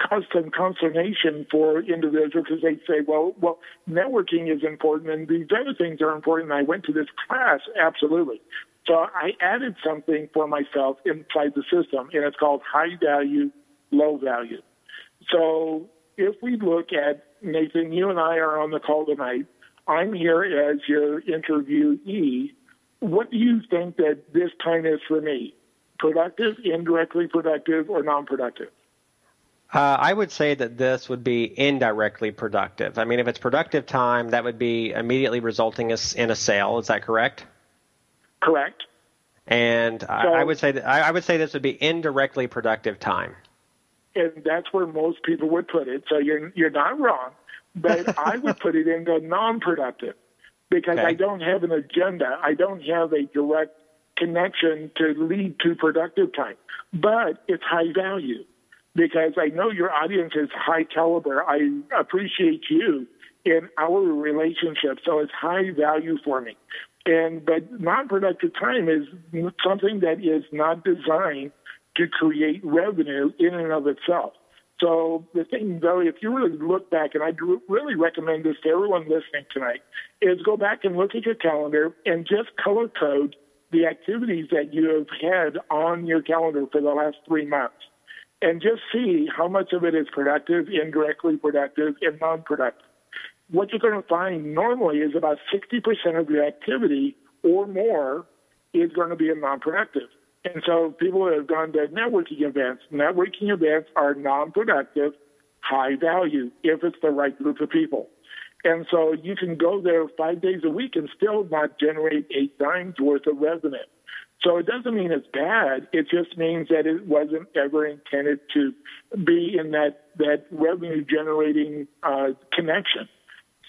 caused some consternation for individuals because they say, well, well, networking is important and these other things are important. And I went to this class, absolutely. So I added something for myself inside the system, and it's called high value, low value. So if we look at Nathan, you and I are on the call tonight. I'm here as your interviewee. What do you think that this time is for me? Productive, indirectly productive, or non productive? Uh, I would say that this would be indirectly productive. I mean, if it's productive time, that would be immediately resulting in a sale. Is that correct? Correct. And so, I, would say that I would say this would be indirectly productive time. And that's where most people would put it. So you're you're not wrong but I would put it into non-productive because okay. I don't have an agenda. I don't have a direct connection to lead to productive time. But it's high value because I know your audience is high caliber. I appreciate you in our relationship, so it's high value for me. And but non-productive time is something that is not designed to create revenue in and of itself. So the thing, though, if you really look back, and I really recommend this to everyone listening tonight, is go back and look at your calendar and just color code the activities that you have had on your calendar for the last three months, and just see how much of it is productive, indirectly productive, and non-productive. What you're going to find normally is about 60% of your activity or more is going to be a non-productive. And so people have gone to networking events. Networking events are non-productive, high value if it's the right group of people. And so you can go there five days a week and still not generate eight dimes worth of revenue. So it doesn't mean it's bad. It just means that it wasn't ever intended to be in that, that revenue generating uh, connection.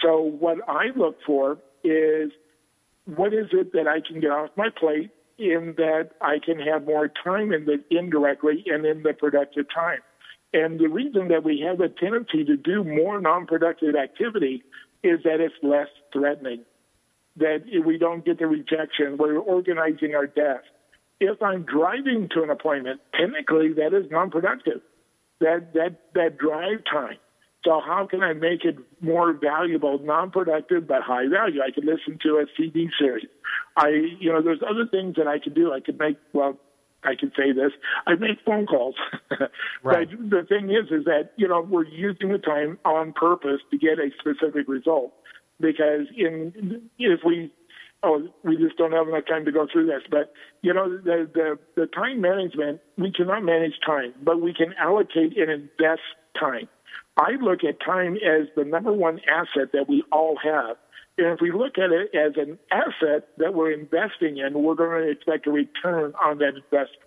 So what I look for is what is it that I can get off my plate in that I can have more time in the indirectly and in the productive time. And the reason that we have a tendency to do more non-productive activity is that it's less threatening, that we don't get the rejection. We're organizing our desk. If I'm driving to an appointment, technically that is non-productive. That that that drive time so how can I make it more valuable, non-productive but high value? I could listen to a CD series. I, you know, there's other things that I could do. I could make, well, I could say this. I make phone calls. right. but the thing is, is that you know we're using the time on purpose to get a specific result. Because in if we oh, we just don't have enough time to go through this. But you know, the the, the time management, we cannot manage time, but we can allocate and invest time. I look at time as the number one asset that we all have. And if we look at it as an asset that we're investing in, we're going to expect a return on that investment.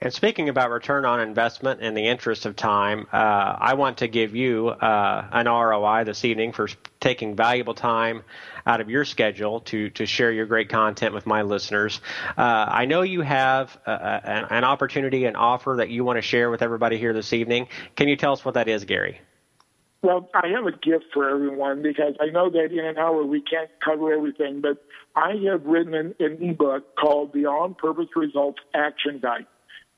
And speaking about return on investment in the interest of time, uh, I want to give you uh, an ROI this evening for taking valuable time out of your schedule to, to share your great content with my listeners. Uh, I know you have a, a, an opportunity, an offer that you want to share with everybody here this evening. Can you tell us what that is, Gary? Well, I have a gift for everyone because I know that in an hour we can't cover everything, but I have written an, an ebook called the On Purpose Results Action Guide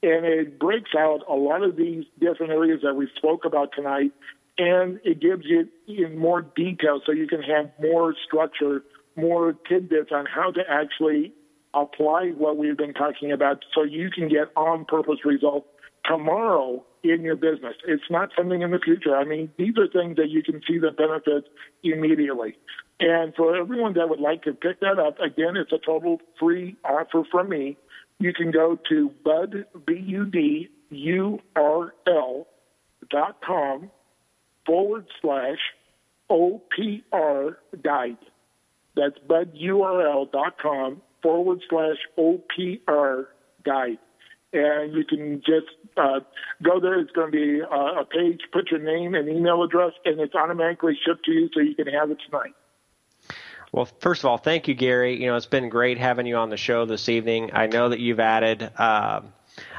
and it breaks out a lot of these different areas that we spoke about tonight, and it gives you in more detail so you can have more structure, more tidbits on how to actually apply what we've been talking about so you can get on purpose results tomorrow in your business. It's not something in the future. I mean, these are things that you can see the benefits immediately. And for everyone that would like to pick that up, again, it's a total free offer from me you can go to bud, B-U-D-U-R-L dot com forward slash OPR guide. That's budurl dot com forward slash OPR guide. And you can just uh, go there. It's going to be uh, a page, put your name and email address, and it's automatically shipped to you so you can have it tonight. Well, first of all, thank you, Gary. You know, it's been great having you on the show this evening. I know that you've added uh,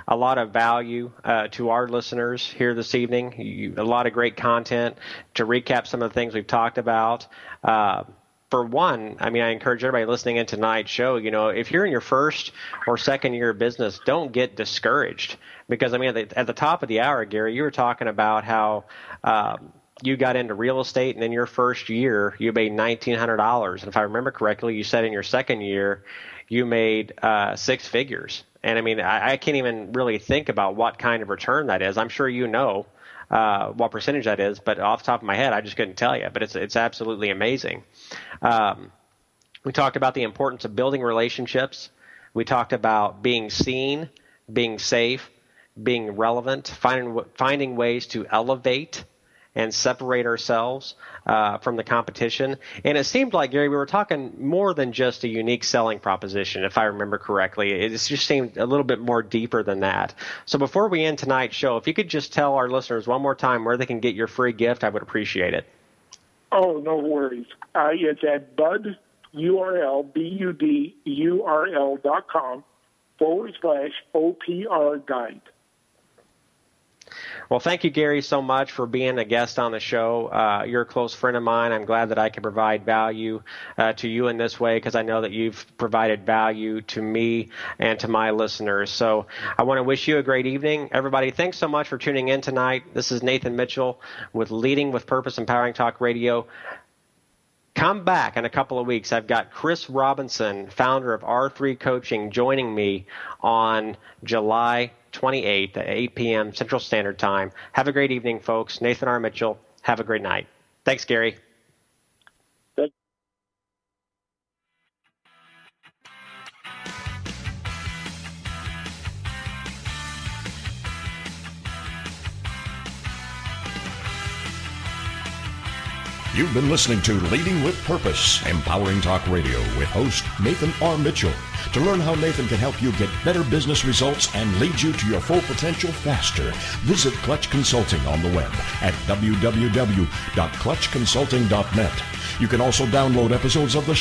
a lot of value uh, to our listeners here this evening. You, a lot of great content to recap some of the things we've talked about. Uh, for one, I mean, I encourage everybody listening in tonight's show, you know, if you're in your first or second year of business, don't get discouraged. Because, I mean, at the, at the top of the hour, Gary, you were talking about how, um, you got into real estate and in your first year you made nineteen hundred dollars. And if i remember correctly you said in your second year you made uh, six figures. And i mean I, I can't even really think about what kind of return that is. I'm sure you know uh, what percentage that is but off the top of my head i just couldn't tell you. But it's it's absolutely amazing. Um, we talked about the importance of building relationships. We talked about being seen being safe being relevant finding finding ways to elevate and separate ourselves uh, from the competition. And it seemed like, Gary, we were talking more than just a unique selling proposition, if I remember correctly. It just seemed a little bit more deeper than that. So before we end tonight's show, if you could just tell our listeners one more time where they can get your free gift, I would appreciate it. Oh, no worries. Uh, it's at Bud, URL, B-U-D-U-R-L dot com forward slash OPR guide. Well, thank you, Gary, so much for being a guest on the show. Uh, you're a close friend of mine. I'm glad that I can provide value uh, to you in this way because I know that you've provided value to me and to my listeners. So I want to wish you a great evening. Everybody, thanks so much for tuning in tonight. This is Nathan Mitchell with Leading with Purpose Empowering Talk Radio. Come back in a couple of weeks. I've got Chris Robinson, founder of R3 Coaching, joining me on July 28th at 8 p.m. Central Standard Time. Have a great evening, folks. Nathan R. Mitchell. Have a great night. Thanks, Gary. You've been listening to Leading with Purpose, Empowering Talk Radio with host Nathan R. Mitchell. To learn how Nathan can help you get better business results and lead you to your full potential faster, visit Clutch Consulting on the web at www.clutchconsulting.net. You can also download episodes of the show